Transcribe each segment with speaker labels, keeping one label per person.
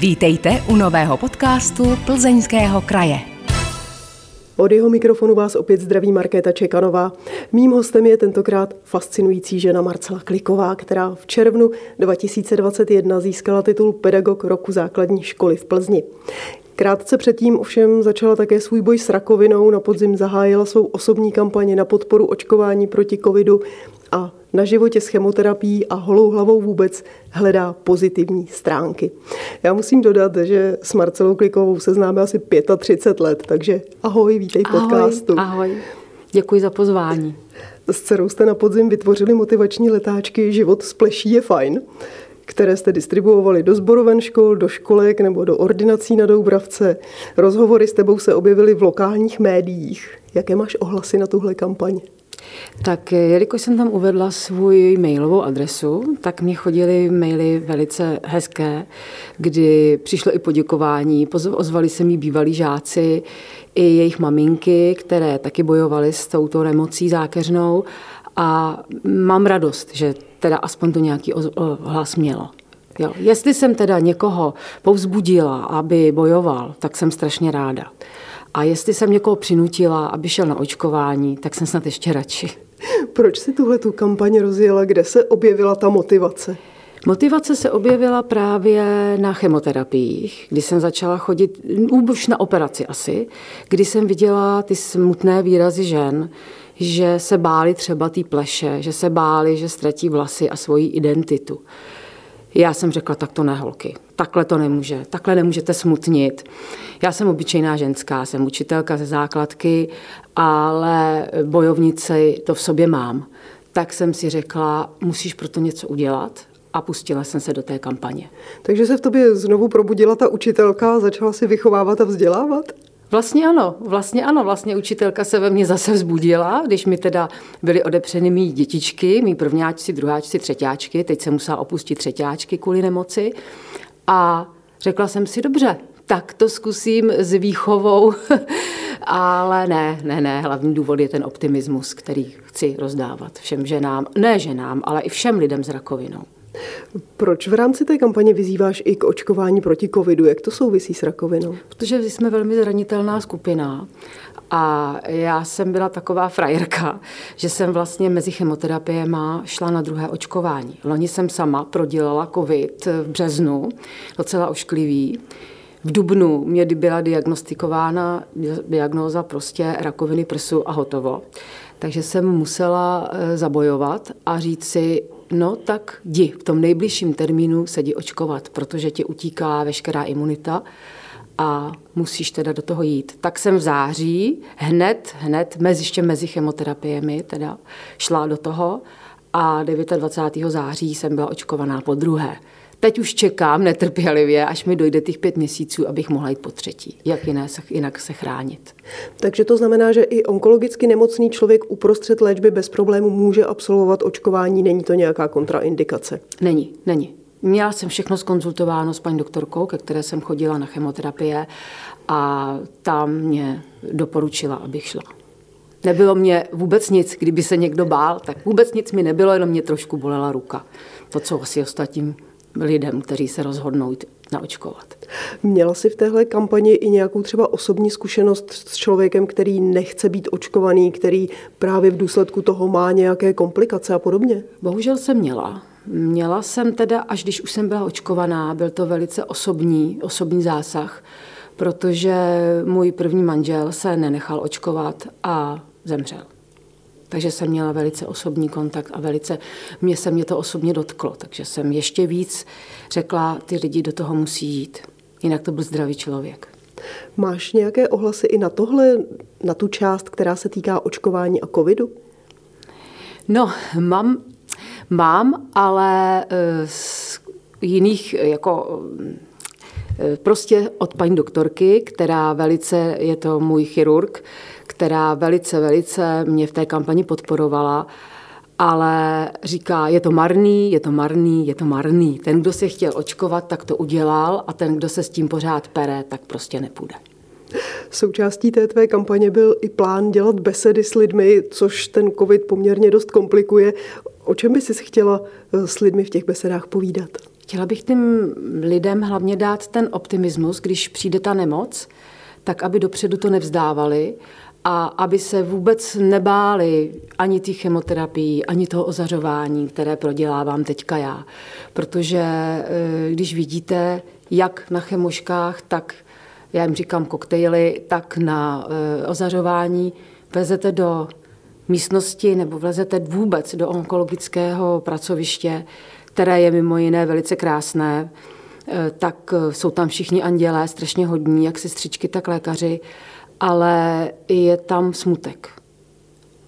Speaker 1: Vítejte u nového podcastu Plzeňského kraje.
Speaker 2: Od jeho mikrofonu vás opět zdraví Markéta Čekanová. Mým hostem je tentokrát fascinující žena Marcela Kliková, která v červnu 2021 získala titul Pedagog roku základní školy v Plzni. Krátce předtím ovšem začala také svůj boj s rakovinou, na podzim zahájila svou osobní kampaně na podporu očkování proti covidu a na životě s chemoterapií a holou hlavou vůbec hledá pozitivní stránky. Já musím dodat, že s Marcelou Klikovou se známe asi 35 let, takže ahoj, vítej v podcastu.
Speaker 3: Ahoj, děkuji za pozvání.
Speaker 2: S dcerou jste na podzim vytvořili motivační letáčky Život s pleší je fajn které jste distribuovali do zboroven škol, do školek nebo do ordinací na Doubravce. Rozhovory s tebou se objevily v lokálních médiích. Jaké máš ohlasy na tuhle kampaň?
Speaker 3: Tak jelikož jsem tam uvedla svůj mailovou adresu, tak mě chodily maily velice hezké, kdy přišlo i poděkování, ozvali se mi bývalí žáci, i jejich maminky, které taky bojovaly s touto nemocí zákeřnou a mám radost, že teda aspoň to nějaký hlas mělo. Jo. Jestli jsem teda někoho povzbudila, aby bojoval, tak jsem strašně ráda. A jestli jsem někoho přinutila, aby šel na očkování, tak jsem snad ještě radši.
Speaker 2: Proč si tuhle tu kampaň rozjela? Kde se objevila ta motivace?
Speaker 3: Motivace se objevila právě na chemoterapiích, kdy jsem začala chodit, už na operaci asi, kdy jsem viděla ty smutné výrazy žen, že se báli třeba té pleše, že se báli, že ztratí vlasy a svoji identitu. Já jsem řekla, tak to ne, holky. Takhle to nemůže. Takhle nemůžete smutnit. Já jsem obyčejná ženská, jsem učitelka ze základky, ale bojovnice to v sobě mám. Tak jsem si řekla, musíš pro to něco udělat a pustila jsem se do té kampaně.
Speaker 2: Takže se v tobě znovu probudila ta učitelka a začala si vychovávat a vzdělávat?
Speaker 3: Vlastně ano, vlastně ano, vlastně učitelka se ve mně zase vzbudila, když mi teda byly odepřeny mý dětičky, mý prvňáčci, druháčci, třetíáčky, teď jsem musela opustit třetíáčky kvůli nemoci. A řekla jsem si, dobře, tak to zkusím s výchovou, ale ne, ne, ne, hlavní důvod je ten optimismus, který chci rozdávat všem ženám, ne ženám, ale i všem lidem s rakovinou.
Speaker 2: Proč v rámci té kampaně vyzýváš i k očkování proti covidu? Jak to souvisí s rakovinou?
Speaker 3: Protože jsme velmi zranitelná skupina a já jsem byla taková frajerka, že jsem vlastně mezi chemoterapiema šla na druhé očkování. Loni jsem sama prodělala covid v březnu, docela ošklivý. V Dubnu mě byla diagnostikována diagnóza prostě rakoviny prsu a hotovo. Takže jsem musela eh, zabojovat a říct si, no tak jdi, v tom nejbližším termínu se jdi očkovat, protože ti utíká veškerá imunita a musíš teda do toho jít. Tak jsem v září hned, hned, mezi, ještě mezi chemoterapiemi teda šla do toho a 29. září jsem byla očkovaná po druhé. Teď už čekám netrpělivě, až mi dojde těch pět měsíců, abych mohla jít po třetí. Jak jiné se, jinak se chránit.
Speaker 2: Takže to znamená, že i onkologicky nemocný člověk uprostřed léčby bez problému může absolvovat očkování. Není to nějaká kontraindikace?
Speaker 3: Není, není. Měla jsem všechno skonzultováno s paní doktorkou, ke které jsem chodila na chemoterapie a tam mě doporučila, abych šla. Nebylo mě vůbec nic, kdyby se někdo bál, tak vůbec nic mi nebylo, jenom mě trošku bolela ruka. To, co asi ostatním lidem, kteří se rozhodnou naočkovat.
Speaker 2: Měla jsi v téhle kampani i nějakou třeba osobní zkušenost s člověkem, který nechce být očkovaný, který právě v důsledku toho má nějaké komplikace a podobně?
Speaker 3: Bohužel jsem měla. Měla jsem teda, až když už jsem byla očkovaná, byl to velice osobní, osobní zásah, protože můj první manžel se nenechal očkovat a zemřel. Takže jsem měla velice osobní kontakt a velice mě se mě to osobně dotklo. Takže jsem ještě víc řekla, ty lidi do toho musí jít. Jinak to byl zdravý člověk.
Speaker 2: Máš nějaké ohlasy i na tohle, na tu část, která se týká očkování a covidu?
Speaker 3: No, mám, mám ale eh, z jiných jako eh, prostě od paní doktorky, která velice, je to můj chirurg, která velice, velice mě v té kampani podporovala, ale říká, je to marný, je to marný, je to marný. Ten, kdo se chtěl očkovat, tak to udělal a ten, kdo se s tím pořád pere, tak prostě nepůjde.
Speaker 2: Součástí té tvé kampaně byl i plán dělat besedy s lidmi, což ten covid poměrně dost komplikuje. O čem by si chtěla eh, s lidmi v těch besedách povídat?
Speaker 3: Chtěla bych těm lidem hlavně dát ten optimismus, když přijde ta nemoc, tak aby dopředu to nevzdávali a aby se vůbec nebáli ani těch chemoterapií, ani toho ozařování, které prodělávám teďka já. Protože eh, když vidíte, jak na chemoškách, tak já jim říkám koktejly, tak na eh, ozařování vezete do místnosti nebo vlezete vůbec do onkologického pracoviště, které je mimo jiné velice krásné, eh, tak jsou tam všichni andělé, strašně hodní, jak sestřičky, tak lékaři ale je tam smutek.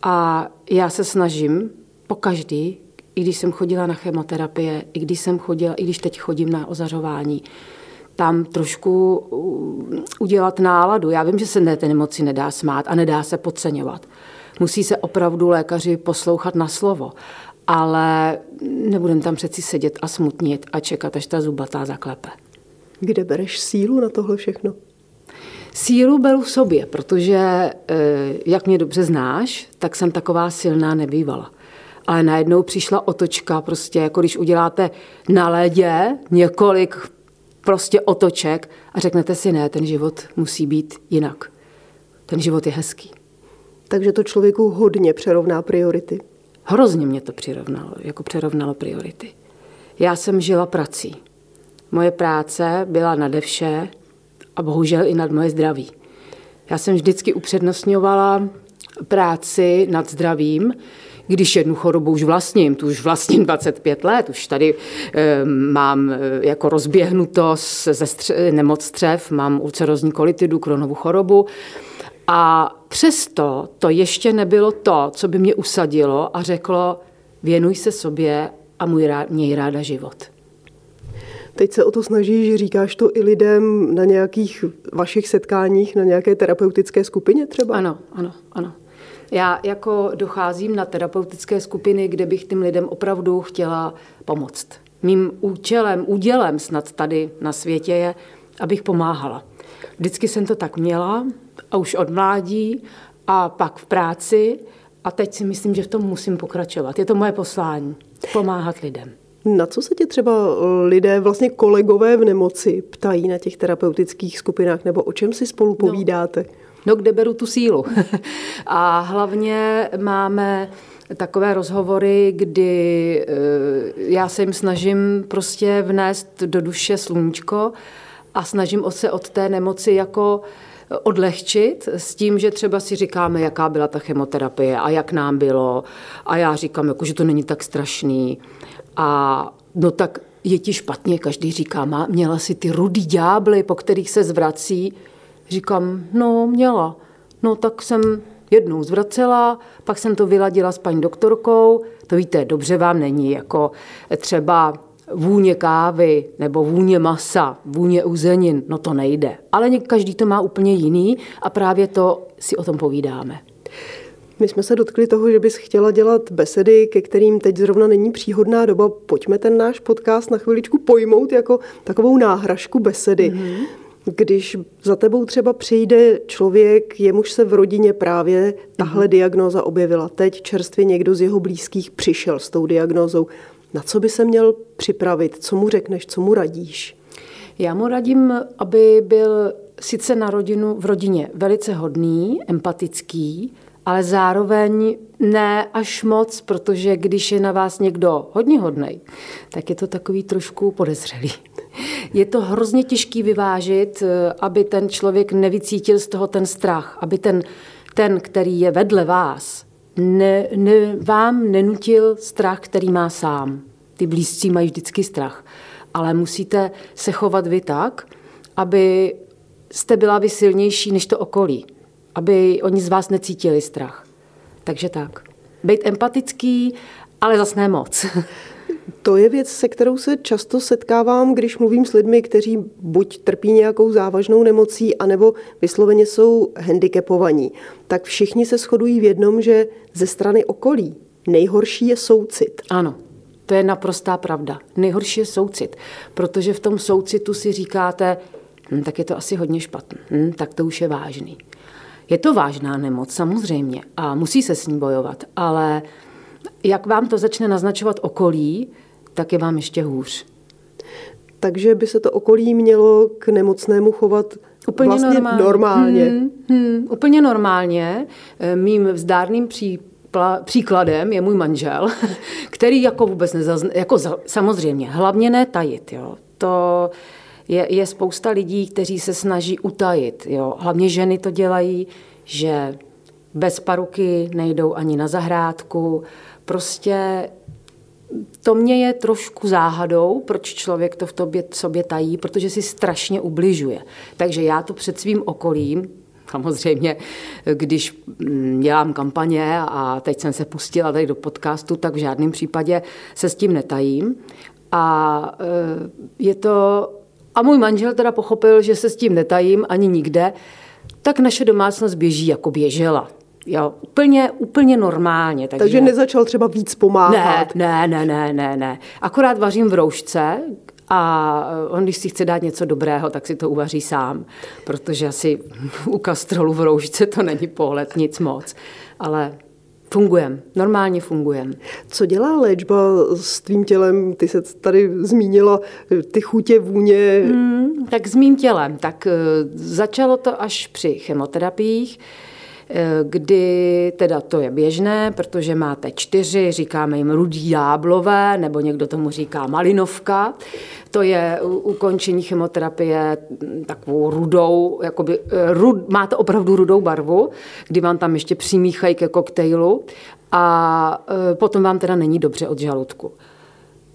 Speaker 3: A já se snažím po každý, i když jsem chodila na chemoterapie, i když jsem chodila, i když teď chodím na ozařování, tam trošku udělat náladu. Já vím, že se ne, té nemoci nedá smát a nedá se podceňovat. Musí se opravdu lékaři poslouchat na slovo. Ale nebudem tam přeci sedět a smutnit a čekat, až ta zubatá zaklepe.
Speaker 2: Kde bereš sílu na tohle všechno?
Speaker 3: Sílu beru v sobě, protože eh, jak mě dobře znáš, tak jsem taková silná nebývala. Ale najednou přišla otočka, prostě jako když uděláte na ledě několik prostě otoček a řeknete si ne, ten život musí být jinak. Ten život je hezký.
Speaker 2: Takže to člověku hodně přerovná priority.
Speaker 3: Hrozně mě to přirovnalo, jako přerovnalo priority. Já jsem žila prací. Moje práce byla nade vše, a bohužel i nad moje zdraví. Já jsem vždycky upřednostňovala práci nad zdravím, když jednu chorobu už vlastním, tu už vlastním 25 let, už tady e, mám e, jako rozběhnutost ze stře- nemoc střev, mám ulcerozní kolitidu, kronovou chorobu a přesto to ještě nebylo to, co by mě usadilo a řeklo, věnuj se sobě a můj rá- měj ráda život.
Speaker 2: Teď se o to snažíš, říkáš to i lidem na nějakých vašich setkáních, na nějaké terapeutické skupině třeba?
Speaker 3: Ano, ano, ano. Já jako docházím na terapeutické skupiny, kde bych tím lidem opravdu chtěla pomoct. Mým účelem, údělem snad tady na světě je, abych pomáhala. Vždycky jsem to tak měla a už od mládí a pak v práci a teď si myslím, že v tom musím pokračovat. Je to moje poslání, pomáhat lidem.
Speaker 2: Na co se tě třeba eh, lidé, vlastně kolegové v nemoci, ptají na těch terapeutických skupinách, nebo o čem si spolu no. povídáte?
Speaker 3: No, no kde beru tu sílu. A hlavně máme takové rozhovory, kdy eh, já se jim snažím prostě vnést do duše sluníčko a snažím se od té nemoci jako odlehčit s tím, že třeba si říkáme, jaká byla ta chemoterapie a jak nám bylo. A já říkám, jako, že to není tak strašný. A no tak je ti špatně, každý říká, má, měla si ty rudý ďábly, po kterých se zvrací. Říkám, no měla. No tak jsem jednou zvracela, pak jsem to vyladila s paní doktorkou. To víte, dobře vám není, jako třeba vůně kávy nebo vůně masa, vůně uzenin, no to nejde. Ale každý to má úplně jiný a právě to si o tom povídáme.
Speaker 2: My jsme se dotkli toho, že bys chtěla dělat besedy, ke kterým teď zrovna není příhodná doba. Pojďme ten náš podcast na chviličku pojmout jako takovou náhražku besedy. Mm-hmm. Když za tebou třeba přijde člověk, jemuž se v rodině právě tahle mm-hmm. diagnóza objevila, teď čerstvě někdo z jeho blízkých přišel s tou diagnózou, na co by se měl připravit, co mu řekneš, co mu radíš?
Speaker 3: Já mu radím, aby byl sice na rodinu, v rodině velice hodný, empatický, ale zároveň ne až moc, protože když je na vás někdo hodně hodnej, tak je to takový trošku podezřelý. Je to hrozně těžký vyvážit, eh, aby ten člověk nevycítil z toho ten strach, aby ten, ten který je vedle vás, ne, ne, vám nenutil strach, který má sám. Ty blízcí mají vždycky strach. Ale musíte se chovat vy tak, aby jste byla vy silnější než to okolí aby oni z vás necítili strach. Takže tak. Být empatický, ale zas ne moc.
Speaker 2: To je věc, se kterou se často setkávám, když mluvím s lidmi, kteří buď trpí nějakou závažnou nemocí, anebo vysloveně jsou handicapovaní. Tak všichni se shodují v jednom, že ze strany okolí nejhorší je soucit.
Speaker 3: Ano, to je naprostá pravda. Nejhorší je soucit, protože v tom soucitu si říkáte, hm, tak je to asi hodně špatný, hm, tak to už je vážný. Je to vážná nemoc, samozřejmě, a musí se s ní bojovat, ale jak vám to začne naznačovat okolí, tak je vám ještě hůř.
Speaker 2: Takže by se to okolí mělo k nemocnému chovat Úplně vlastně normálně. normálně. Hmm,
Speaker 3: hmm, úplně normálně. Eh, mým vzdárným pří, příkladem je můj manžel, který jako vůbec nezazn... jako za, samozřejmě, hlavně ne tajit, jo. To je, je spousta lidí, kteří se snaží utajit, jo. Hlavně ženy to dělají, že bez paruky nejdou ani na zahrádku. Prostě to mě je trošku záhadou, proč člověk to v tobě sobě tají, protože si strašně ubližuje. Takže já to před svým okolím, samozřejmě, když mm, dělám kampaně a teď jsem se pustila tady do podcastu, tak v žádném případě se s tím netajím. A e, je to... A můj manžel teda pochopil, že se s tím netajím ani nikde, tak naše domácnost běží jako běžela. Jo, úplně, úplně normálně.
Speaker 2: Takže... takže nezačal třeba víc pomáhat?
Speaker 3: Ne, ne, ne, ne, ne. Akorát vařím v roušce a on, když si chce dát něco dobrého, tak si to uvaří sám, protože asi u kastrolu v roušce to není pohled nic moc. Ale Fungujem, normálně fungujem.
Speaker 2: Co dělá léčba s tvým tělem? Ty se tady zmínila ty chutě, vůně.
Speaker 3: Hmm, tak s mým tělem. Tak uh, začalo to až při chemoterapiích kdy teda to je běžné, protože máte čtyři, říkáme jim rudí jáblové, nebo někdo tomu říká malinovka. To je ukončení chemoterapie takovou rudou, jakoby, eh, rud, máte opravdu rudou barvu, kdy vám tam ještě přimíchají ke koktejlu a eh, potom vám teda není dobře od žaludku.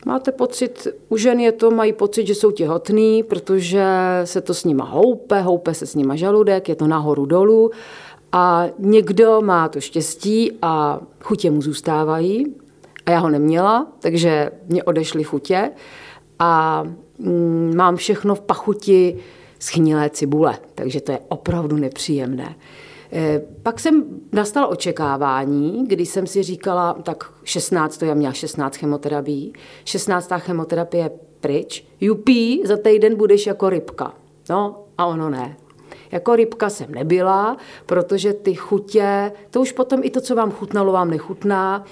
Speaker 3: Máte pocit, u žen je to, mají pocit, že jsou těhotný, protože se to s nima houpe, houpe se s nima žaludek, je to nahoru dolů a někdo má to štěstí a chutě mu zůstávají. A já ho neměla, takže mě odešly chutě. A mm, mám všechno v pachuti schnilé cibule, takže to je opravdu nepříjemné. E, pak jsem nastal očekávání, kdy jsem si říkala, tak 16, to já měla 16 chemoterapií, 16. chemoterapie pryč, jupí, za týden budeš jako rybka. No a ono ne. Jako rybka jsem nebyla, protože ty chutě, to už potom i to, co vám chutnalo, vám nechutná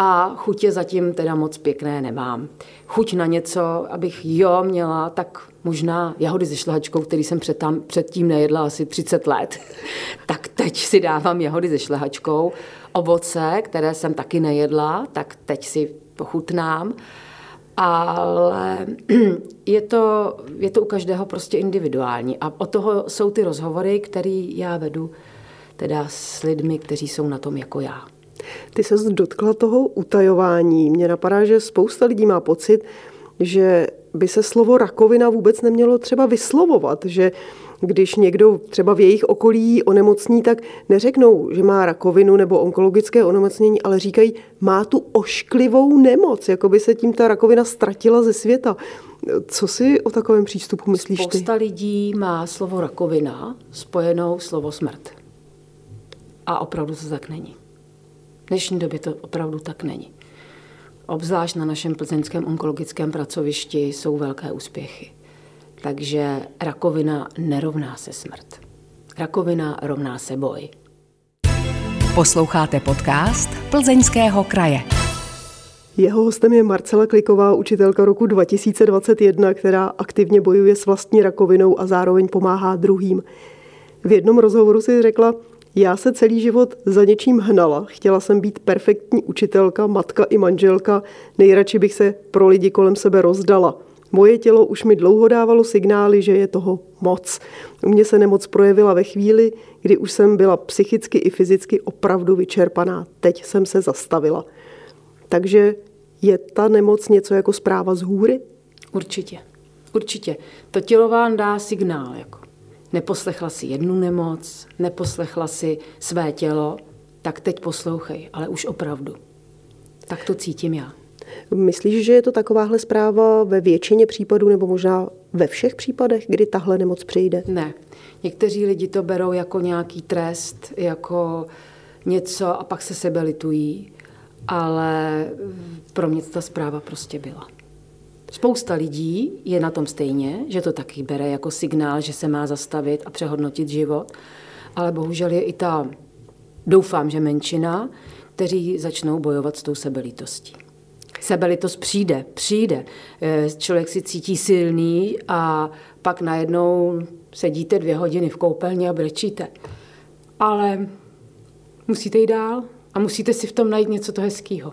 Speaker 3: a chutě zatím teda moc pěkné nemám. Chuť na něco, abych jo měla, tak možná jahody se šlehačkou, který jsem předtím, předtím nejedla asi 30 let, tak teď si dávám jahody se šlehačkou. Ovoce, které jsem taky nejedla, tak teď si pochutnám ale je to, je to u každého prostě individuální. A o toho jsou ty rozhovory, které já vedu teda s lidmi, kteří jsou na tom jako já.
Speaker 2: Ty se dotkla toho utajování. Mně napadá, že spousta lidí má pocit, že by se slovo rakovina vůbec nemělo třeba vyslovovat, že když někdo třeba v jejich okolí onemocní, tak neřeknou, že má rakovinu nebo onkologické onemocnění, ale říkají, má tu ošklivou nemoc, jako by se tím ta rakovina ztratila ze světa. Co si o takovém přístupu myslíš
Speaker 3: Spousta ty? Spousta lidí má slovo rakovina spojenou slovo smrt. A opravdu to tak není. V dnešní době to opravdu tak není. Obzvlášť na našem plzeňském onkologickém pracovišti jsou velké úspěchy. Takže rakovina nerovná se smrt. Rakovina rovná se boj.
Speaker 1: Posloucháte podcast Plzeňského kraje.
Speaker 2: Jeho hostem je Marcela Kliková, učitelka roku 2021, která aktivně bojuje s vlastní rakovinou a zároveň pomáhá druhým. V jednom rozhovoru si řekla, já se celý život za něčím hnala. Chtěla jsem být perfektní učitelka, matka i manželka. Nejradši bych se pro lidi kolem sebe rozdala. Moje tělo už mi dlouho dávalo signály, že je toho moc. U mě se nemoc projevila ve chvíli, kdy už jsem byla psychicky i fyzicky opravdu vyčerpaná. Teď jsem se zastavila. Takže je ta nemoc něco jako zpráva z hůry?
Speaker 3: Určitě. Určitě. To tělo vám dá signál. Jako. Neposlechla si jednu nemoc, neposlechla si své tělo, tak teď poslouchej, ale už opravdu. Tak to cítím já.
Speaker 2: Myslíš, že je to takováhle zpráva ve většině případů nebo možná ve všech případech, kdy tahle nemoc přijde?
Speaker 3: Ne. Někteří lidi to berou jako nějaký trest, jako něco a pak se sebe litují, ale pro mě ta zpráva prostě byla. Spousta lidí je na tom stejně, že to taky bere jako signál, že se má zastavit a přehodnotit život, ale bohužel je i ta, doufám, že menšina, kteří začnou bojovat s tou sebelítostí. Sebelitost přijde, přijde. Eh, člověk si cítí silný a pak najednou sedíte dvě hodiny v koupelně a brečíte. Ale musíte jít dál a musíte si v tom najít něco to hezkého.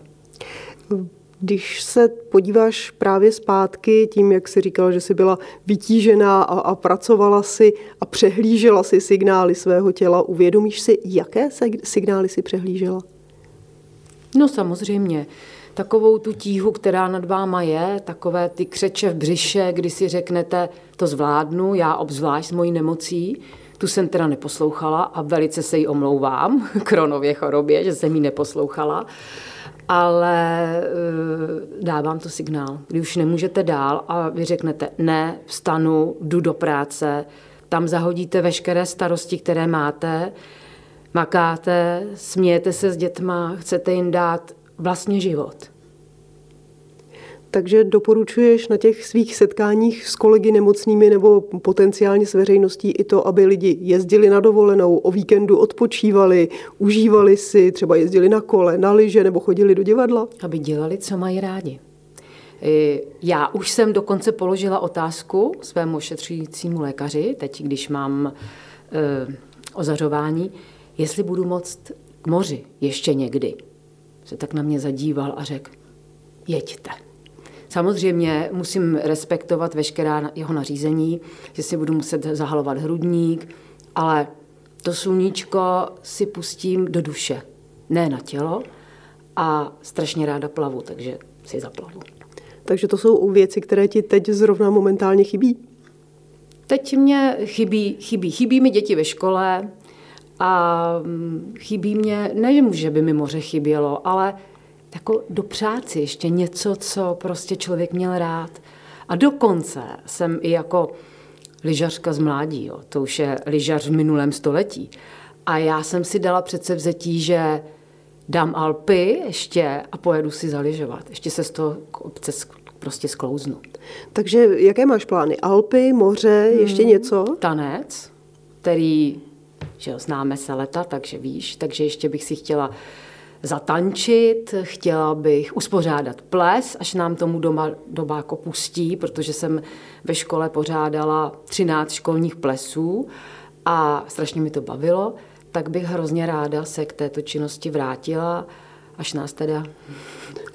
Speaker 2: Když se podíváš právě zpátky tím, jak jsi říkala, že jsi byla vytížená a, a pracovala si a přehlížela si signály svého těla, uvědomíš si, jaké signály si přehlížela?
Speaker 3: No samozřejmě. Takovou tu tíhu, která nad váma je, takové ty křeče v břiše, kdy si řeknete, to zvládnu, já obzvlášť s mojí nemocí, tu jsem teda neposlouchala a velice se jí omlouvám, kronově chorobě, že jsem jí neposlouchala. Ale uh, dávám to signál. Kdy už nemůžete dál a vy řeknete, ne, vstanu, jdu do práce, tam zahodíte veškeré starosti, které máte, makáte, smějete se s dětma, chcete jim dát vlastně život.
Speaker 2: Takže doporučuješ na těch svých setkáních s kolegy nemocnými nebo potenciálně s veřejností i to, aby lidi jezdili na dovolenou, o víkendu odpočívali, užívali si, třeba jezdili na kole, na lyže nebo chodili do divadla?
Speaker 3: Aby dělali, co mají rádi. E, já už jsem dokonce položila otázku svému ošetřujícímu lékaři, teď když mám e, ozařování, jestli budu moct k moři ještě někdy. Se tak na mě zadíval a řekl, jeďte. Samozřejmě musím respektovat veškerá jeho nařízení, že si budu muset zahalovat hrudník, ale to sluníčko si pustím do duše, ne na tělo a strašně ráda plavu, takže si zaplavu.
Speaker 2: Takže to jsou věci, které ti teď zrovna momentálně chybí?
Speaker 3: Teď mě chybí, chybí, chybí mi děti ve škole a chybí mě, ne, že by mi moře chybělo, ale jako dopřát si ještě něco, co prostě člověk měl rád. A dokonce jsem i jako lyžařka z mládí, jo. to už je lyžař v minulém století. A já jsem si dala přece vzetí, že dám Alpy ještě a pojedu si zaližovat. Ještě se z toho obce prostě sklouznu.
Speaker 2: Takže jaké máš plány? Alpy, moře, ještě hmm, něco?
Speaker 3: Tanec, který že jo, známe se leta, takže víš, takže ještě bych si chtěla zatančit, chtěla bych uspořádat ples, až nám tomu doma, doba jako pustí, protože jsem ve škole pořádala 13 školních plesů a strašně mi to bavilo, tak bych hrozně ráda se k této činnosti vrátila, až nás teda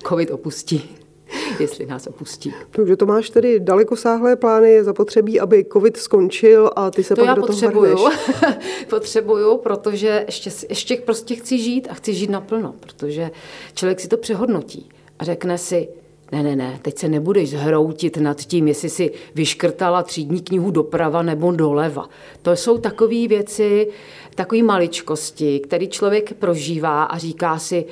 Speaker 3: covid opustí jestli nás opustí.
Speaker 2: Takže to máš tedy dalekosáhlé plány, je zapotřebí, aby covid skončil a ty se
Speaker 3: to
Speaker 2: pak
Speaker 3: já
Speaker 2: do
Speaker 3: potřebuju.
Speaker 2: toho
Speaker 3: potřebuju, protože ještě, ještě prostě chci žít a chci žít naplno, protože člověk si to přehodnotí a řekne si, ne, ne, ne, teď se nebudeš zhroutit nad tím, jestli si vyškrtala třídní knihu doprava nebo doleva. To jsou takové věci, takové maličkosti, které člověk prožívá a říká si,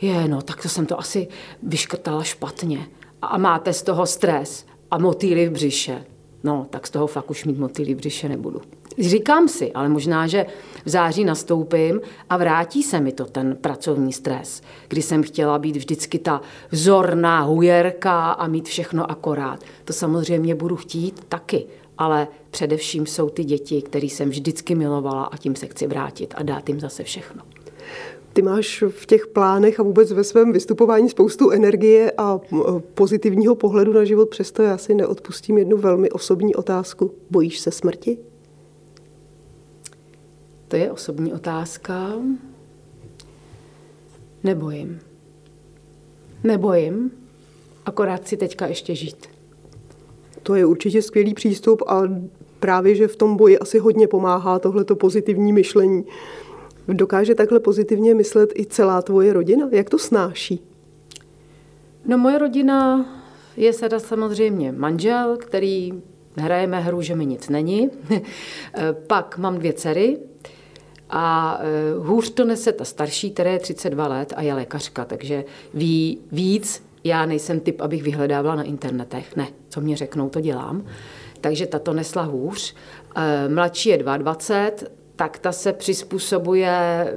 Speaker 3: je, no, tak to jsem to asi vyškrtala špatně. A máte z toho stres a motýly v břiše. No, tak z toho fakt už mít motýly v břiše nebudu. Říkám si, ale možná, že v září nastoupím a vrátí se mi to, ten pracovní stres, kdy jsem chtěla být vždycky ta vzorná hujerka a mít všechno akorát. To samozřejmě budu chtít taky, ale především jsou ty děti, které jsem vždycky milovala a tím se chci vrátit a dát jim zase všechno.
Speaker 2: Ty máš v těch plánech a vůbec ve svém vystupování spoustu energie a pozitivního pohledu na život, přesto já si neodpustím jednu velmi osobní otázku. Bojíš se smrti?
Speaker 3: To je osobní otázka. Nebojím. Nebojím, akorát si teďka ještě žít.
Speaker 2: To je určitě skvělý přístup a právě, že v tom boji asi hodně pomáhá tohleto pozitivní myšlení. Dokáže takhle pozitivně myslet i celá tvoje rodina? Jak to snáší?
Speaker 3: No moje rodina je teda samozřejmě manžel, který hrajeme hru, že mi nic není. Pak mám dvě dcery a e, hůř to nese ta starší, která je 32 let a je lékařka, takže ví víc. Já nejsem typ, abych vyhledávala na internetech. Ne, co mě řeknou, to dělám. Takže tato nesla hůř. E, mladší je 22, tak ta se přizpůsobuje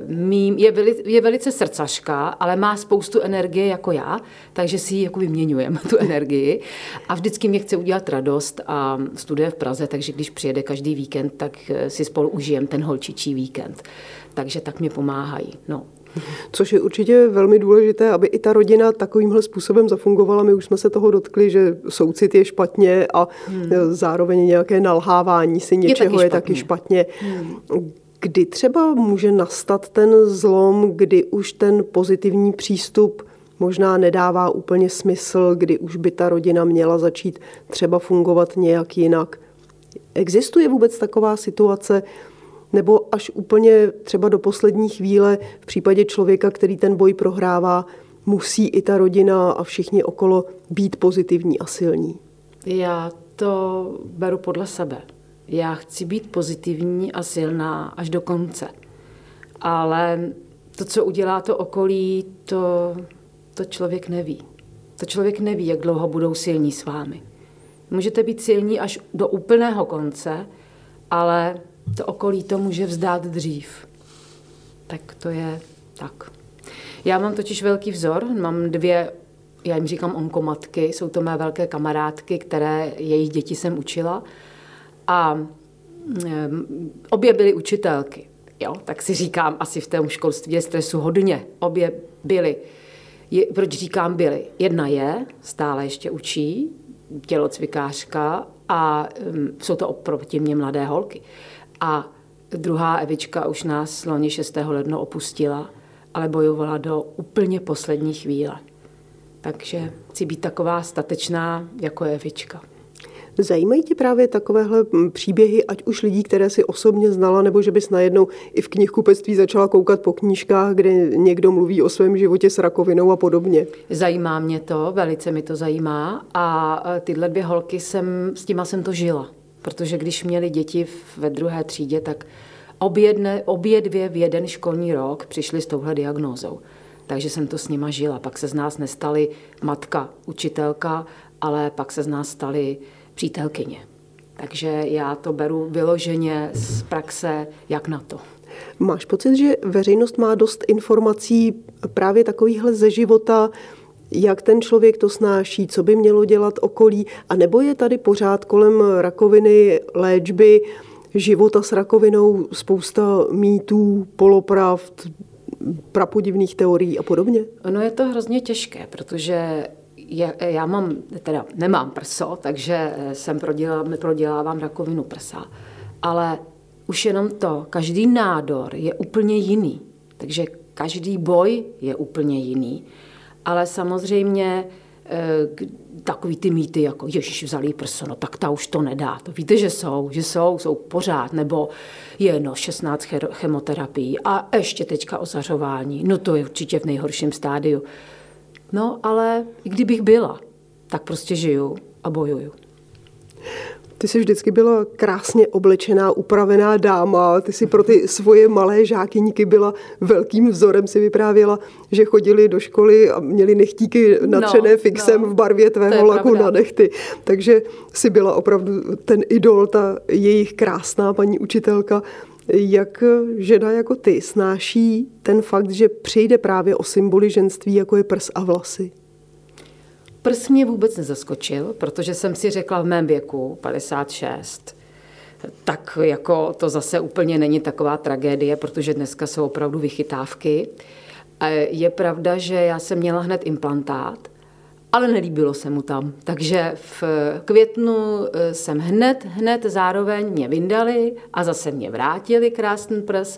Speaker 3: mým, je, veli, je velice srdcařka, ale má spoustu energie jako já, takže si ji jako vyměňujeme, tu energii. A vždycky mě chce udělat radost a studuje v Praze, takže když přijede každý víkend, tak si spolu užijeme ten holčičí víkend. Takže tak mě pomáhají. No.
Speaker 2: Což je určitě velmi důležité, aby i ta rodina takovýmhle způsobem zafungovala. My už jsme se toho dotkli, že soucit je špatně a hmm. zároveň nějaké nalhávání si něčeho je taky špatně. Je taky špatně. Hmm. Kdy třeba může nastat ten zlom, kdy už ten pozitivní přístup možná nedává úplně smysl, kdy už by ta rodina měla začít třeba fungovat nějak jinak. Existuje vůbec taková situace, nebo až úplně třeba do poslední chvíle v případě člověka, který ten boj prohrává, musí i ta rodina a všichni okolo být pozitivní a silní?
Speaker 3: Já to beru podle sebe. Já chci být pozitivní a silná až do konce. Ale to, co udělá to okolí, to, to člověk neví. To člověk neví, jak dlouho budou silní s vámi. Můžete být silní až do úplného konce, ale to okolí to může vzdát dřív. Tak to je tak. Já mám totiž velký vzor, mám dvě, já jim říkám onkomatky, jsou to mé velké kamarádky, které jejich děti jsem učila a obě byly učitelky. Jo, tak si říkám, asi v tom školství je stresu hodně. Obě byly. Je, proč říkám byly? Jedna je, stále ještě učí, tělocvikářka a um, jsou to oproti mě mladé holky. A druhá Evička už nás loni 6. ledna opustila, ale bojovala do úplně poslední chvíle. Takže chci být taková statečná jako Evička.
Speaker 2: Zajímají tě právě takovéhle příběhy, ať už lidí, které si osobně znala, nebo že bys najednou i v knihkupectví začala koukat po knížkách, kde někdo mluví o svém životě s rakovinou a podobně?
Speaker 3: Zajímá mě to, velice mi to zajímá a tyhle dvě holky jsem, s těma jsem to žila. Protože když měli děti ve druhé třídě, tak obě, dne, obě dvě v jeden školní rok přišly s touhle diagnózou. Takže jsem to s nima žila. Pak se z nás nestali matka, učitelka, ale pak se z nás stali přítelkyně. Takže já to beru vyloženě z praxe, jak na to.
Speaker 2: Máš pocit, že veřejnost má dost informací právě takovýchhle ze života, jak ten člověk to snáší, co by mělo dělat okolí, a nebo je tady pořád kolem rakoviny, léčby, života s rakovinou spousta mýtů, polopravd, prapodivných teorií a podobně?
Speaker 3: Ono je to hrozně těžké, protože já, já mám, teda nemám prso, takže jsem prodělávám, prodělávám rakovinu prsa, ale už jenom to, každý nádor je úplně jiný, takže každý boj je úplně jiný. Ale samozřejmě eh, takový ty mýty, jako Ježíš vzalý prso, no tak ta už to nedá. To víte, že jsou, že jsou, jsou pořád, nebo je no 16 chemoterapií a ještě teďka ozařování, no to je určitě v nejhorším stádiu. No ale i kdybych byla, tak prostě žiju a bojuju.
Speaker 2: Ty jsi vždycky byla krásně oblečená, upravená dáma, ty si pro ty svoje malé žákyníky byla velkým vzorem, si vyprávěla, že chodili do školy a měli nechtíky natřené no, fixem no, v barvě tvého laku pravda. na nechty. Takže si byla opravdu ten idol, ta jejich krásná paní učitelka. Jak žena jako ty snáší ten fakt, že přijde právě o symboly ženství, jako je prs a vlasy?
Speaker 3: Prs mě vůbec nezaskočil, protože jsem si řekla v mém věku, 56, tak jako to zase úplně není taková tragédie, protože dneska jsou opravdu vychytávky. Je pravda, že já jsem měla hned implantát, ale nelíbilo se mu tam. Takže v květnu eh, jsem hned, hned zároveň mě vyndali a zase mě vrátili krásný prs,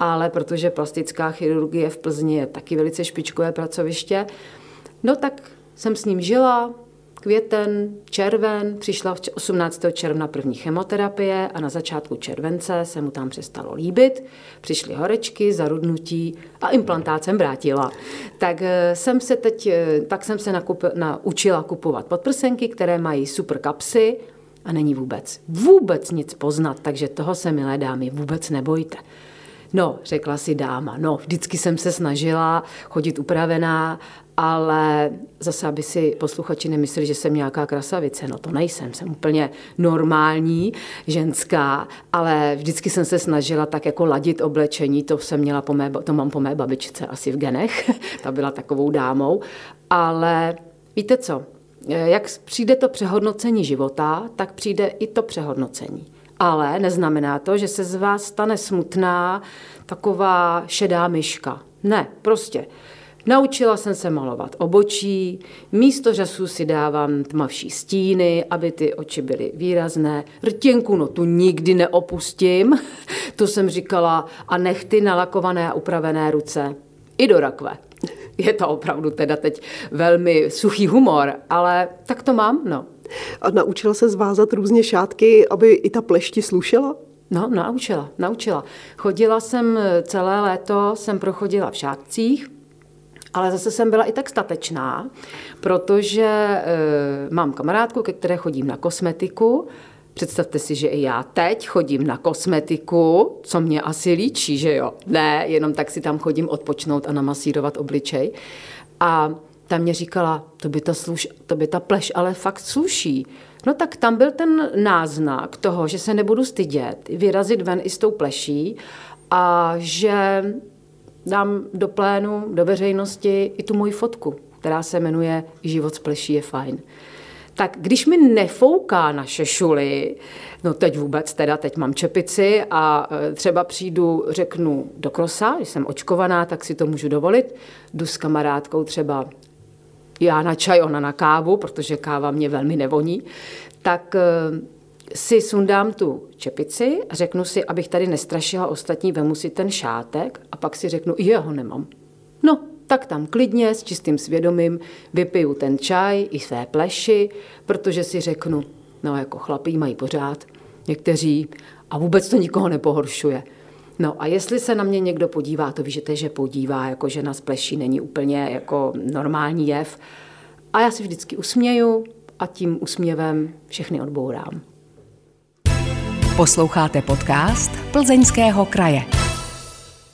Speaker 3: ale protože plastická chirurgie v Plzni je taky velice špičkové pracoviště, no tak jsem s ním žila, květen, červen, přišla 18. června první chemoterapie a na začátku července se mu tam přestalo líbit. Přišly horečky, zarudnutí a implantát jsem vrátila. Tak eh, jsem se teď, eh, tak jsem se nakup, naučila kupovat podprsenky, které mají super kapsy a není vůbec, vůbec nic poznat, takže toho se, milé dámy, vůbec nebojte. No, řekla si dáma, no, vždycky jsem se snažila chodit upravená ale zase, aby si posluchači nemysleli, že jsem nějaká krasavice. No to nejsem, jsem úplně normální ženská, ale vždycky jsem se snažila tak jako ladit oblečení, to jsem měla po mé, to mám po mé babičce asi v genech, ta byla takovou dámou, ale víte co, jak přijde to přehodnocení života, tak přijde i to přehodnocení. Ale neznamená to, že se z vás stane smutná taková šedá myška Ne, prostě. Naučila jsem se malovat obočí, místo řasů si dávám tmavší stíny, aby ty oči byly výrazné. Rtěnku, no tu nikdy neopustím, to jsem říkala, a nechty nalakované a upravené ruce. I do rakve. Je to opravdu teda teď velmi suchý humor, ale tak to mám, no.
Speaker 2: A naučila se zvázat různě šátky, aby i ta plešti slušela?
Speaker 3: No, naučila, naučila. Chodila jsem celé léto, jsem prochodila v šátcích, ale zase jsem byla i tak statečná, protože e, mám kamarádku, ke které chodím na kosmetiku. Představte si, že i já teď chodím na kosmetiku, co mě asi líčí, že jo? Ne, jenom tak si tam chodím odpočnout a namasírovat obličej. A ta mě říkala, to by ta, sluš, to by ta pleš ale fakt sluší. No tak tam byl ten náznak toho, že se nebudu stydět, vyrazit ven i s tou pleší a že dám do plénu, do veřejnosti i tu moji fotku, která se jmenuje Život s pleší je fajn. Tak když mi nefouká na šešuli, no teď vůbec teda, teď mám čepici a e, třeba přijdu, řeknu do krosa, když jsem očkovaná, tak si to můžu dovolit, jdu s kamarádkou třeba já na čaj, ona na kávu, protože káva mě velmi nevoní, tak e, si sundám tu čepici a řeknu si, abych tady nestrašila ostatní, vemu si ten šátek a pak si řeknu, já ho nemám. No, tak tam klidně, s čistým svědomím vypiju ten čaj i své pleši, protože si řeknu, no jako chlapí mají pořád, někteří, a vůbec to nikoho nepohoršuje. No a jestli se na mě někdo podívá, to víte, že podívá, jako žena z pleší není úplně jako normální jev. A já si vždycky usměju a tím úsměvem všechny odbourám.
Speaker 1: Posloucháte podcast Plzeňského kraje.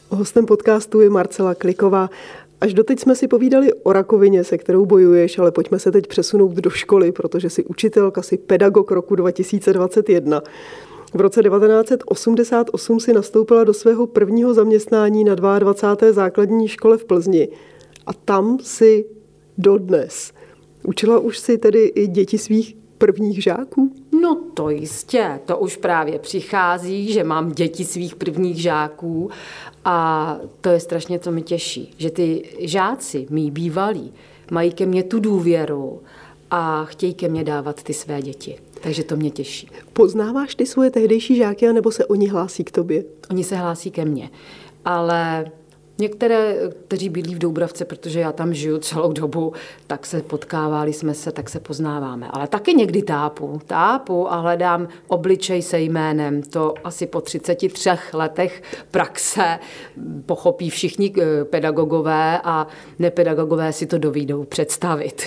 Speaker 2: Hostem podcastu je Marcela Kliková. Až doteď jsme si povídali o rakovině, se kterou bojuješ, ale pojďme se teď přesunout do školy, protože jsi učitelka, jsi pedagog roku 2021. V roce 1988 si nastoupila do svého prvního zaměstnání na 22. základní škole v Plzni. A tam si dodnes. Učila už si tedy i děti svých prvních žáků?
Speaker 3: No to jistě, to už právě přichází, že mám děti svých prvních žáků a to je strašně, co mi těší, že ty žáci, mý bývalí, mají ke mně tu důvěru a chtějí ke mně dávat ty své děti. Takže to mě těší.
Speaker 2: Poznáváš ty svoje tehdejší žáky, nebo se oni hlásí k tobě?
Speaker 3: Oni se hlásí ke mně. Ale Některé, kteří bydlí v Doubravce, protože já tam žiju celou dobu, tak se potkávali jsme se, tak se poznáváme. Ale taky někdy tápu. Tápu a hledám obličej se jménem. To asi po 33 letech praxe pochopí všichni eh, pedagogové a nepedagogové si to dovídou představit.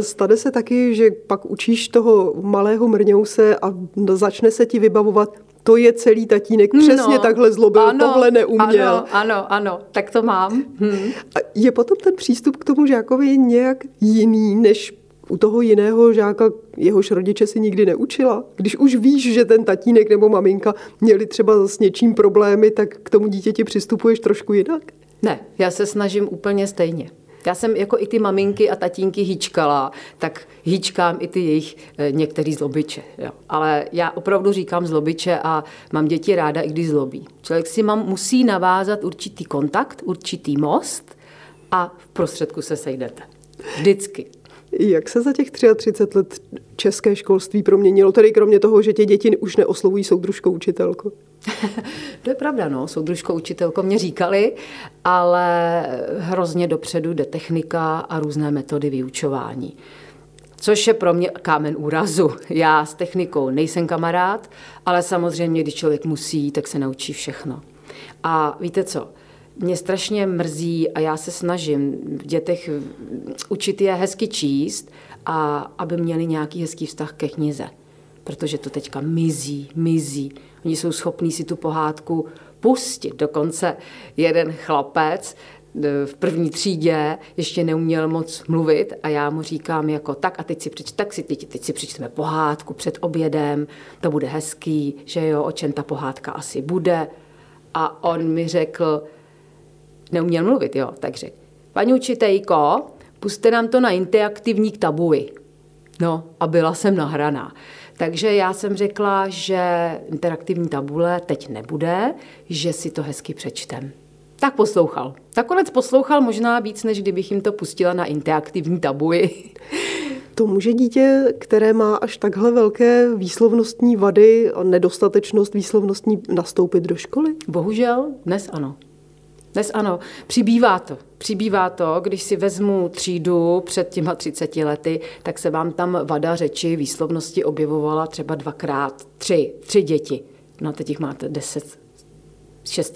Speaker 2: Stane se taky, že pak učíš toho malého mrňouse a začne se ti vybavovat to je celý tatínek, přesně no, takhle zlobil, ano, tohle neuměl.
Speaker 3: Ano, ano, ano, tak to mám. Hm.
Speaker 2: A je potom ten přístup k tomu žákovi nějak jiný, než u toho jiného žáka, jehož rodiče si nikdy neučila? Když už víš, že ten tatínek nebo maminka měli třeba s něčím problémy, tak k tomu dítěti přistupuješ trošku jinak?
Speaker 3: Ne, já se snažím úplně stejně. Já jsem jako i ty maminky a tatínky hýčkala, tak hýčkám i ty jejich e, některý zlobiče. Jo. Ale já opravdu říkám zlobiče a mám děti ráda, i když zlobí. Člověk si mám, musí navázat určitý kontakt, určitý most a v prostředku se sejdete. Vždycky.
Speaker 2: Jak se za těch 33 let české školství proměnilo, tedy kromě toho, že tě děti už neoslovují soudružkou učitelko?
Speaker 3: to je pravda, no, soudružkou učitelko mě říkali, ale hrozně dopředu jde technika a různé metody vyučování. Což je pro mě kámen úrazu. Já s technikou nejsem kamarád, ale samozřejmě, když člověk musí, tak se naučí všechno. A víte co? Mě strašně mrzí a já se snažím v dětech učit je hezky číst a aby měli nějaký hezký vztah ke knize. Protože to teďka mizí, mizí. Oni jsou schopní si tu pohádku pustit. Dokonce jeden chlapec e, v první třídě ještě neuměl moc mluvit a já mu říkám jako tak a teď si, přeč, tak si, teď, teď si přečteme pohádku před obědem, to bude hezký, že jo, o čem ta pohádka asi bude. A on mi řekl, neuměl mluvit, jo, tak řekl, paní učitejko, puste nám to na interaktivní tabuli. No a byla jsem nahraná. Takže já jsem řekla, že interaktivní tabule teď nebude, že si to hezky přečtem. Tak poslouchal. Nakonec poslouchal možná víc, než kdybych jim to pustila na interaktivní tabuji.
Speaker 2: To může dítě, které má až takhle velké výslovnostní vady a nedostatečnost výslovnostní nastoupit do školy?
Speaker 3: Bohužel dnes ano. Dnes ano, přibývá to. Přibývá to, když si vezmu třídu před těma 30 lety, tak se vám tam vada řeči, výslovnosti objevovala třeba dvakrát, tři, tři děti. No teď jich máte 10,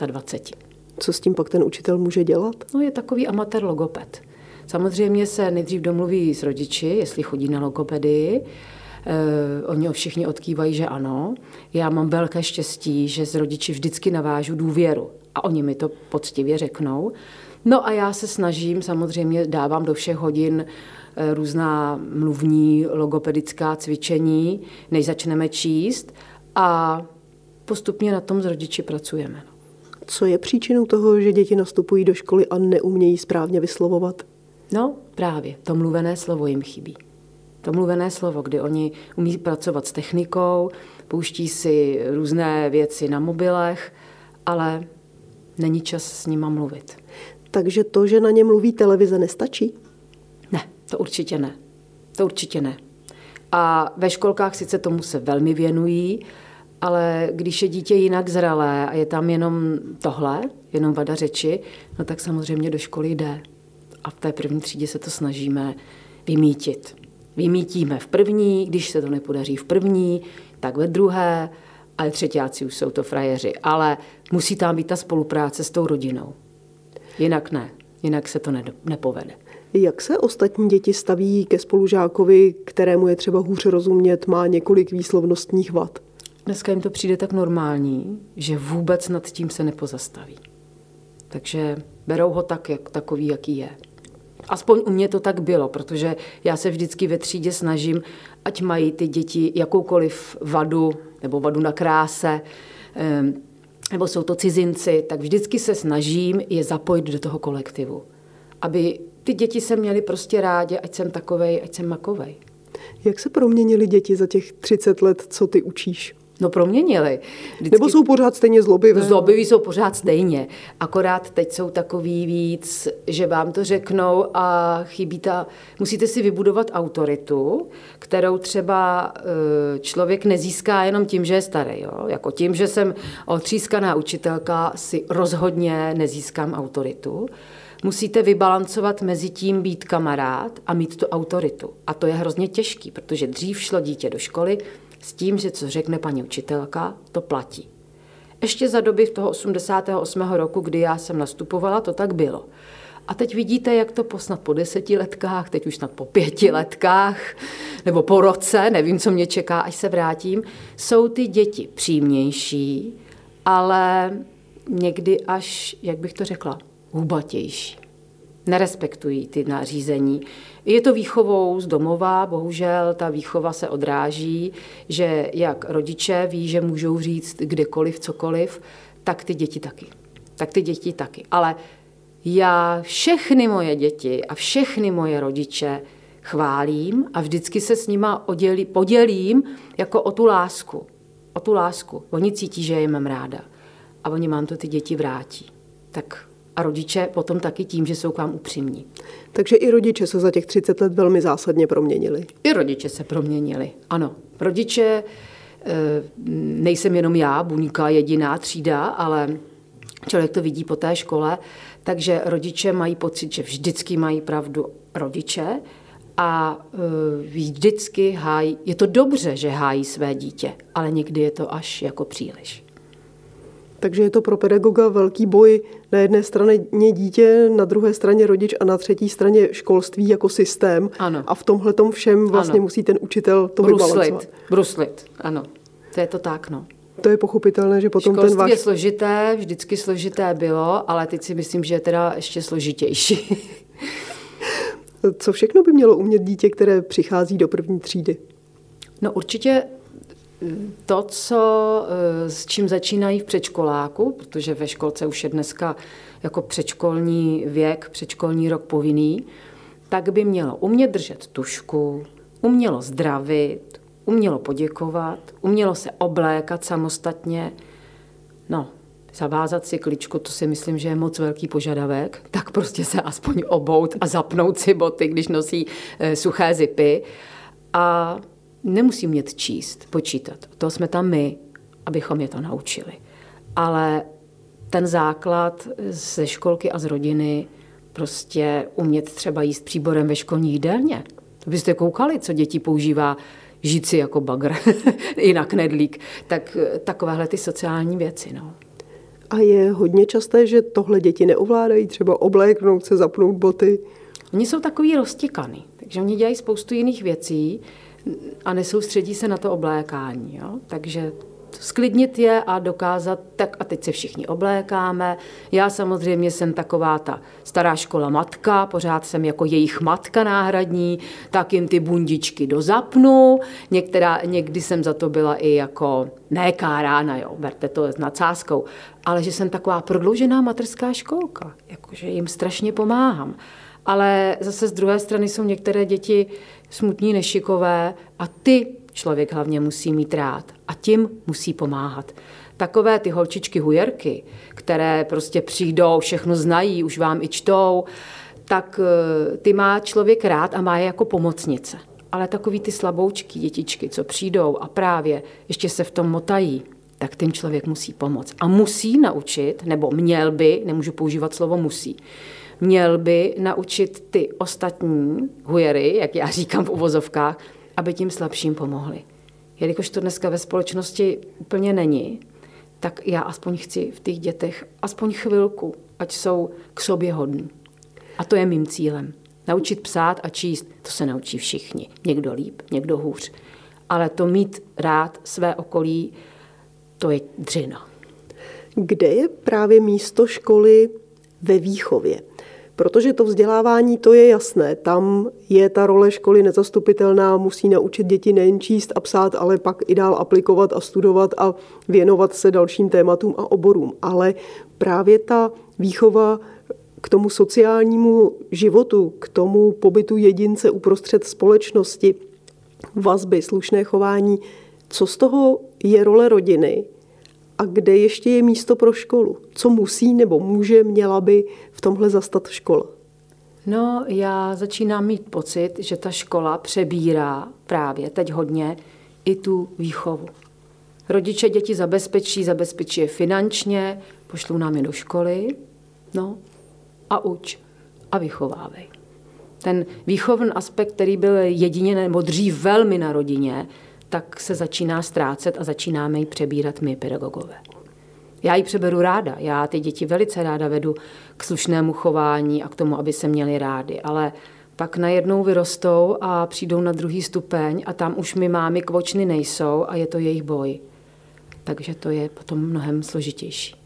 Speaker 3: 26.
Speaker 2: Co s tím pak ten učitel může dělat?
Speaker 3: No je takový amatér logoped. Samozřejmě se nejdřív domluví s rodiči, jestli chodí na logopedii. Eh, oni všichni odkývají, že ano. Já mám velké štěstí, že s rodiči vždycky navážu důvěru a oni mi to poctivě řeknou. No a já se snažím, samozřejmě dávám do všech hodin eh, různá mluvní logopedická cvičení, než začneme číst a postupně na tom s rodiči pracujeme.
Speaker 2: Co je příčinou toho, že děti nastupují do školy a neumějí správně vyslovovat?
Speaker 3: No právě, to mluvené slovo jim chybí. To mluvené slovo, kdy oni umí pracovat s technikou, pouští si různé věci na mobilech, ale není čas s nima mluvit.
Speaker 2: Takže to, že na ně mluví televize, nestačí?
Speaker 3: Ne, to určitě ne. To určitě ne. A ve školkách sice tomu se velmi věnují, ale když je dítě jinak zralé a je tam jenom tohle, jenom vada řeči, no tak samozřejmě do školy jde. A v té první třídě se to snažíme vymítit. Vymítíme v první, když se to nepodaří v první, tak ve druhé, ale třetíáci už jsou to frajeři. Ale musí tam být ta spolupráce s tou rodinou. Jinak ne, jinak se to nepovede.
Speaker 2: Jak se ostatní děti staví ke spolužákovi, kterému je třeba hůře rozumět, má několik výslovnostních vad?
Speaker 3: Dneska jim to přijde tak normální, že vůbec nad tím se nepozastaví. Takže berou ho tak, jak, takový, jaký je. Aspoň u mě to tak bylo, protože já se vždycky ve třídě snažím, ať mají ty děti jakoukoliv vadu nebo vadu na kráse, nebo jsou to cizinci, tak vždycky se snažím je zapojit do toho kolektivu. Aby ty děti se měly prostě rádi, ať jsem takovej, ať jsem makovej.
Speaker 2: Jak se proměnily děti za těch 30 let, co ty učíš?
Speaker 3: No proměnili.
Speaker 2: Vždycky... Nebo jsou pořád stejně zlobivé?
Speaker 3: Zlobiví jsou pořád stejně. Akorát teď jsou takový víc, že vám to řeknou a chybí ta... Musíte si vybudovat autoritu, kterou třeba eh, člověk nezíská jenom tím, že je starý. Jo? Jako tím, že jsem otřískaná učitelka, si rozhodně nezískám autoritu. Musíte vybalancovat mezi tím být kamarád a mít tu autoritu. A to je hrozně těžký, protože dřív šlo dítě do školy, s tím, že co řekne paní učitelka, to platí. Ještě za doby toho 88. roku, kdy já jsem nastupovala, to tak bylo. A teď vidíte, jak to po snad po deseti letkách, teď už snad po pěti letkách, nebo po roce, nevím, co mě čeká, až se vrátím, jsou ty děti přímější, ale někdy až, jak bych to řekla, hubatější. Nerespektují ty nařízení. Je to výchovou z domova, bohužel ta výchova se odráží, že jak rodiče ví, že můžou říct kdekoliv, cokoliv, tak ty děti taky. Tak ty děti taky. Ale já všechny moje děti a všechny moje rodiče chválím a vždycky se s nima odělí, podělím jako o tu lásku. O tu lásku. Oni cítí, že je mám ráda. A oni mám to ty děti vrátí. Tak a rodiče potom taky tím, že jsou k vám upřímní.
Speaker 2: Takže i rodiče se za těch 30 let velmi zásadně proměnili.
Speaker 3: I rodiče se proměnili, ano. Rodiče, eh, nejsem jenom já, buňka jediná třída, ale člověk to vidí po té škole, takže rodiče mají pocit, že vždycky mají pravdu rodiče a eh, vždycky hájí, je to dobře, že hájí své dítě, ale někdy je to až jako příliš.
Speaker 2: Takže je to pro pedagoga velký boj na jedné straně dítě, na druhé straně rodič a na třetí straně školství jako systém.
Speaker 3: Ano.
Speaker 2: A v tomhle tom všem vlastně ano. musí ten učitel to
Speaker 3: bruslit,
Speaker 2: vybalancovat.
Speaker 3: Bruslit, ano. To je to tak, no.
Speaker 2: To je pochopitelné, že potom
Speaker 3: Školství
Speaker 2: ten váš...
Speaker 3: je složité, vždycky složité bylo, ale teď si myslím, že je teda ještě složitější.
Speaker 2: Co všechno by mělo umět dítě, které přichází do první třídy?
Speaker 3: No určitě to, co, eh, s čím začínají v předškoláku, protože ve školce už je dneska jako předškolní věk, předškolní rok povinný, tak by mělo umět držet tušku, umělo zdravit, umělo poděkovat, umělo se oblékat samostatně. No, zavázat si kličku, to si myslím, že je moc velký požadavek, tak prostě se aspoň obout a zapnout si boty, když nosí e, suché zipy. A nemusí mět číst, počítat. To jsme tam my, abychom je to naučili. Ale ten základ ze školky a z rodiny prostě umět třeba jíst příborem ve školní jídelně. To byste koukali, co děti používá žíci jako bagr, jinak nedlík. Tak takovéhle ty sociální věci. No.
Speaker 2: A je hodně časté, že tohle děti neovládají, třeba obléknout se, zapnout boty?
Speaker 3: Oni jsou takový roztěkaný, takže oni dělají spoustu jiných věcí a nesoustředí se na to oblékání. Jo? Takže sklidnit je a dokázat, tak a teď se všichni oblékáme. Já samozřejmě jsem taková ta stará škola matka, pořád jsem jako jejich matka náhradní, tak jim ty bundičky dozapnu. Některá, někdy jsem za to byla i jako ne kárána, jo, berte to s nadsázkou, ale že jsem taková prodloužená materská školka, jakože jim strašně pomáhám. Ale zase z druhé strany jsou některé děti smutní, nešikové a ty člověk hlavně musí mít rád a tím musí pomáhat. Takové ty holčičky hujerky, které prostě přijdou, všechno znají, už vám i čtou, tak eh, ty má člověk rád a má je jako pomocnice. Ale takový ty slaboučky, dětičky, co přijdou a právě ještě se v tom motají, tak tím člověk musí pomoct. A musí naučit, nebo měl by, nemůžu používat slovo musí, měl by naučit ty ostatní hujery, jak já říkám v uvozovkách, aby tím slabším pomohli. Jelikož to dneska ve společnosti úplně není, tak já aspoň chci v těch dětech aspoň chvilku, ať jsou k sobě hodní. A to je mým cílem. Naučit psát a číst, to se naučí všichni. Někdo líp, někdo hůř. Ale to mít rád své okolí, to je dřina.
Speaker 2: Kde je právě místo školy ve výchově? Protože to vzdělávání, to je jasné, tam je ta role školy nezastupitelná, musí naučit děti nejen číst a psát, ale pak i dál aplikovat a studovat a věnovat se dalším tématům a oborům. Ale právě ta výchova k tomu sociálnímu životu, k tomu pobytu jedince uprostřed společnosti, vazby, slušné chování, co z toho je role rodiny a kde ještě je místo pro školu? Co musí nebo může, měla by v tomhle zastat škola?
Speaker 3: No, já začínám mít pocit, že ta škola přebírá právě teď hodně i tu výchovu. Rodiče děti zabezpečí, zabezpečí je finančně, pošlou nám je do školy, no a uč a vychovávej. Ten výchovný aspekt, který byl jedině nebo dřív velmi na rodině, tak se začíná ztrácet a začínáme ji přebírat my, pedagogové. Já ji přeberu ráda. Já ty děti velice ráda vedu k slušnému chování a k tomu, aby se měli rádi. Ale pak najednou vyrostou a přijdou na druhý stupeň a tam už mi mámy kvočny nejsou a je to jejich boj. Takže to je potom mnohem složitější.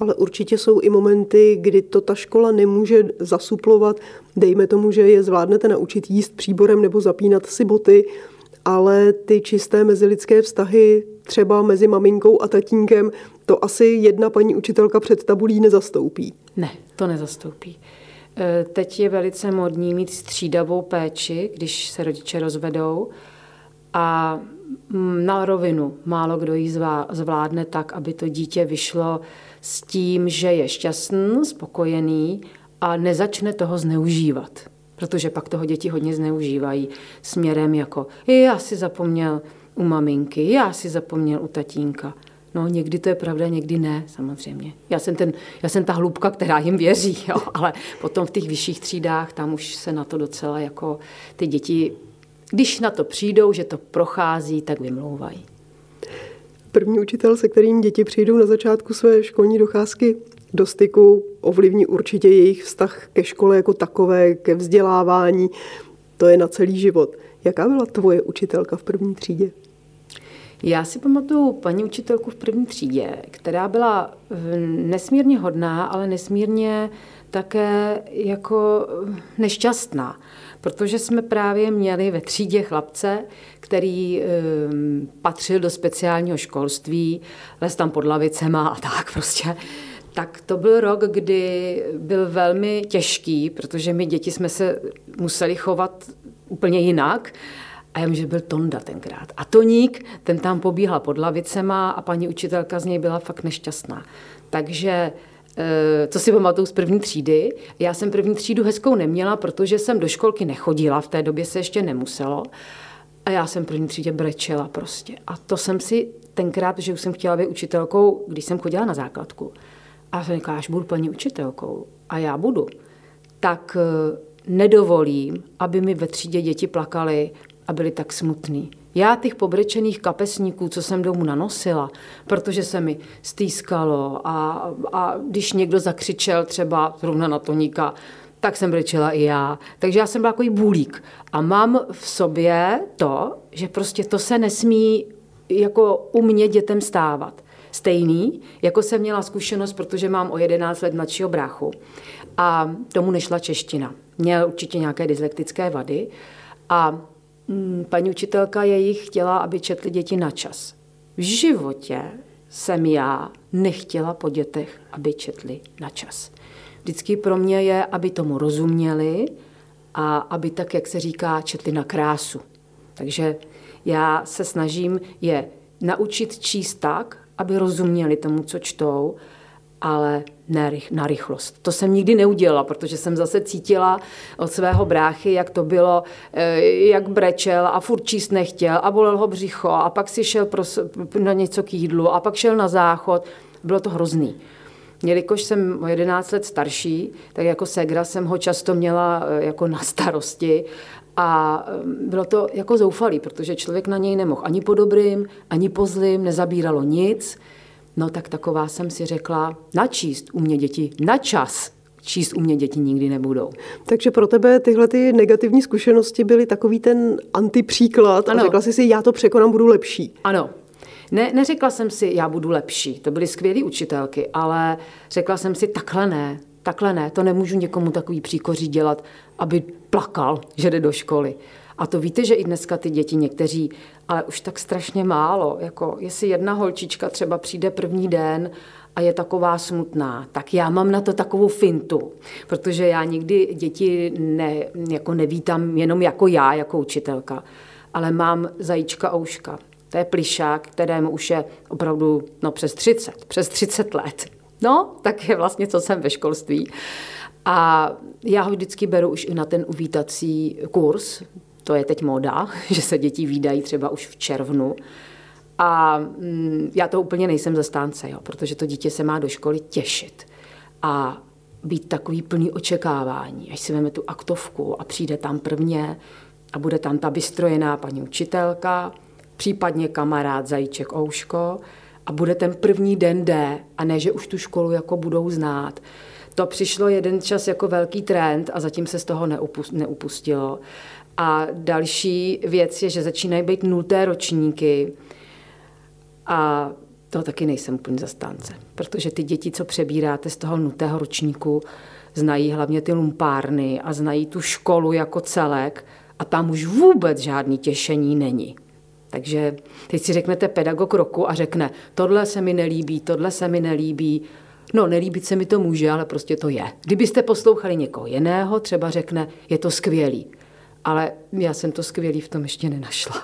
Speaker 2: Ale určitě jsou i momenty, kdy to ta škola nemůže zasuplovat. Dejme tomu, že je zvládnete naučit jíst příborem nebo zapínat si boty, ale ty čisté mezilidské vztahy třeba mezi maminkou a tatínkem, to asi jedna paní učitelka před tabulí nezastoupí.
Speaker 3: Ne, to nezastoupí. E, teď je velice modní mít střídavou péči, když se rodiče rozvedou a na rovinu málo kdo ji zvládne tak, aby to dítě vyšlo s tím, že je šťastný, spokojený a nezačne toho zneužívat protože pak toho děti hodně zneužívají směrem jako já si zapomněl u maminky, já si zapomněl u tatínka. No, někdy to je pravda, někdy ne, samozřejmě. Já jsem, ten, já jsem ta hlubka, která jim věří, jo, ale potom v těch vyšších třídách, tam už se na to docela jako ty děti, když na to přijdou, že to prochází, tak vymlouvají.
Speaker 2: První učitel, se kterým děti přijdou na začátku své školní docházky, do styku ovlivní určitě jejich vztah ke škole jako takové, ke vzdělávání. To je na celý život. Jaká byla tvoje učitelka v první třídě?
Speaker 3: Já si pamatuju paní učitelku v první třídě, která byla nesmírně hodná, ale nesmírně také jako nešťastná, protože jsme právě měli ve třídě chlapce, který um, patřil do speciálního školství, les tam pod lavicema a tak prostě tak to byl rok, kdy byl velmi těžký, protože my děti jsme se museli chovat úplně jinak A já vím, že byl Tonda tenkrát. A Toník, ten tam pobíhal pod lavicema a paní učitelka z něj byla fakt nešťastná. Takže to si pamatuju z první třídy. Já jsem první třídu hezkou neměla, protože jsem do školky nechodila, v té době se ještě nemuselo. A já jsem první třídě brečela prostě. A to jsem si tenkrát, že už jsem chtěla být učitelkou, když jsem chodila na základku. A jsem říkala, až budu paní učitelkou, a já budu, tak eh, nedovolím, aby mi ve třídě děti plakaly a byli tak smutný. Já těch pobrečených kapesníků, co jsem domů nanosila, protože se mi stýskalo a, a když někdo zakřičel třeba zrovna na Toníka, tak jsem brečela i já. Takže já jsem byla takový bůlík. A mám v sobě to, že prostě to se nesmí jako u mě dětem stávat. Stejný, jako jsem měla zkušenost, protože mám o 11 let mladšího bráchu a tomu nešla čeština. Měl určitě nějaké dyslektické vady a mm, paní učitelka jejich chtěla, aby četli děti na čas. V životě jsem já nechtěla po dětech, aby četli na čas. Vždycky pro mě je, aby tomu rozuměli a aby tak, jak se říká, četli na krásu. Takže já se snažím je naučit číst tak, aby rozuměli tomu, co čtou, ale ne na rychlost. To jsem nikdy neudělala, protože jsem zase cítila od svého bráchy, jak to bylo, eh, jak brečel a furt číst nechtěl a bolel ho břicho a pak si šel na něco k jídlu a pak šel na záchod. Bylo to hrozný. Jelikož jsem o 11 let starší, tak jako segra jsem ho často měla eh, jako na starosti a bylo to jako zoufalý, protože člověk na něj nemohl ani po dobrým, ani po zlým, nezabíralo nic. No tak taková jsem si řekla, načíst u mě děti na čas, číst u mě děti nikdy nebudou.
Speaker 2: Takže pro tebe tyhle ty negativní zkušenosti byly takový ten antipříklad ano. a řekla jsi si, já to překonám, budu lepší.
Speaker 3: Ano, ne, neřekla jsem si, já budu lepší, to byly skvělé učitelky, ale řekla jsem si, takhle ne, takhle ne, to nemůžu někomu takový příkoří dělat, aby plakal, že jde do školy. A to víte, že i dneska ty děti někteří, ale už tak strašně málo, jako jestli jedna holčička třeba přijde první den a je taková smutná, tak já mám na to takovou fintu, protože já nikdy děti ne, jako nevítám jenom jako já, jako učitelka, ale mám zajíčka Ouška. To je plišák, kterému už je opravdu no, přes 30, přes 30 let. No, tak je vlastně, co jsem ve školství. A já ho vždycky beru už i na ten uvítací kurz. To je teď moda, že se děti výdají třeba už v červnu. A mm, já to úplně nejsem zastánce, jo, protože to dítě se má do školy těšit. A být takový plný očekávání, až si veme tu aktovku a přijde tam prvně a bude tam ta vystrojená paní učitelka, případně kamarád Zajíček Ouško a bude ten první den D a ne, že už tu školu jako budou znát. To přišlo jeden čas jako velký trend a zatím se z toho neupustilo. A další věc je, že začínají být nulté ročníky a to taky nejsem úplně zastánce, protože ty děti, co přebíráte z toho nutého ročníku, znají hlavně ty lumpárny a znají tu školu jako celek a tam už vůbec žádný těšení není. Takže teď si řeknete pedagog roku a řekne, tohle se mi nelíbí, tohle se mi nelíbí. No, nelíbit se mi to může, ale prostě to je. Kdybyste poslouchali někoho jiného, třeba řekne, je to skvělý. Ale já jsem to skvělý v tom ještě nenašla.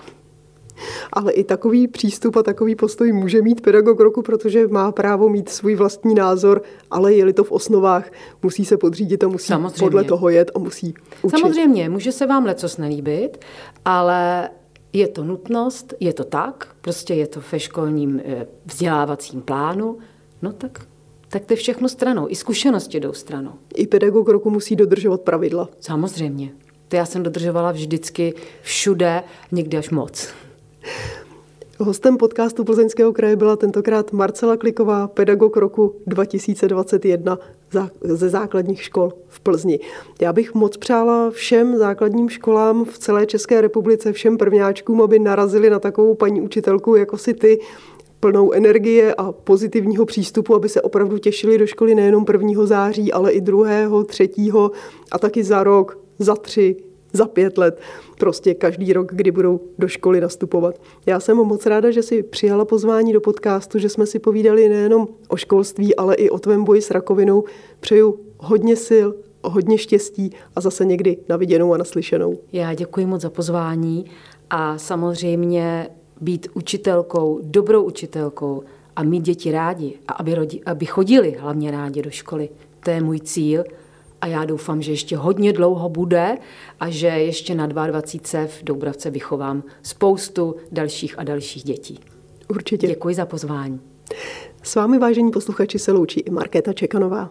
Speaker 2: Ale i takový přístup a takový postoj může mít pedagog roku, protože má právo mít svůj vlastní názor, ale je-li to v osnovách, musí se podřídit a musí Samozřejmě. podle toho jet a musí učit.
Speaker 3: Samozřejmě, může se vám lecos nelíbit, ale je to nutnost, je to tak, prostě je to ve školním eh, vzdělávacím plánu, no tak, tak to je všechno stranou. I zkušenosti jdou stranou.
Speaker 2: I pedagog roku musí dodržovat pravidla.
Speaker 3: Samozřejmě. To já jsem dodržovala vždycky všude, někdy až moc.
Speaker 2: Hostem podcastu Plzeňského kraje byla tentokrát Marcela Kliková, pedagog roku 2021 ze základních škol v Plzni. Já bych moc přála všem základním školám v celé České republice, všem prvňáčkům, aby narazili na takovou paní učitelku jako si ty, plnou energie a pozitivního přístupu, aby se opravdu těšili do školy nejenom 1. září, ale i 2., 3. a taky za rok, za tři, za pět let, prostě každý rok, kdy budou do školy nastupovat. Já jsem moc ráda, že si přijala pozvání do podcastu, že jsme si povídali nejenom o školství, ale i o tvém boji s rakovinou. Přeju hodně sil, hodně štěstí a zase někdy na viděnou a naslyšenou.
Speaker 3: Já děkuji moc za pozvání a samozřejmě být učitelkou, dobrou učitelkou a mít děti rádi a aby, rodi, aby chodili hlavně rádi do školy. To je můj cíl a já doufám, že ještě hodně dlouho bude a že ještě na 22. v Doubravce vychovám spoustu dalších a dalších dětí.
Speaker 2: Určitě.
Speaker 3: Děkuji za pozvání.
Speaker 2: S vámi, vážení posluchači, se loučí i Markéta Čekanová.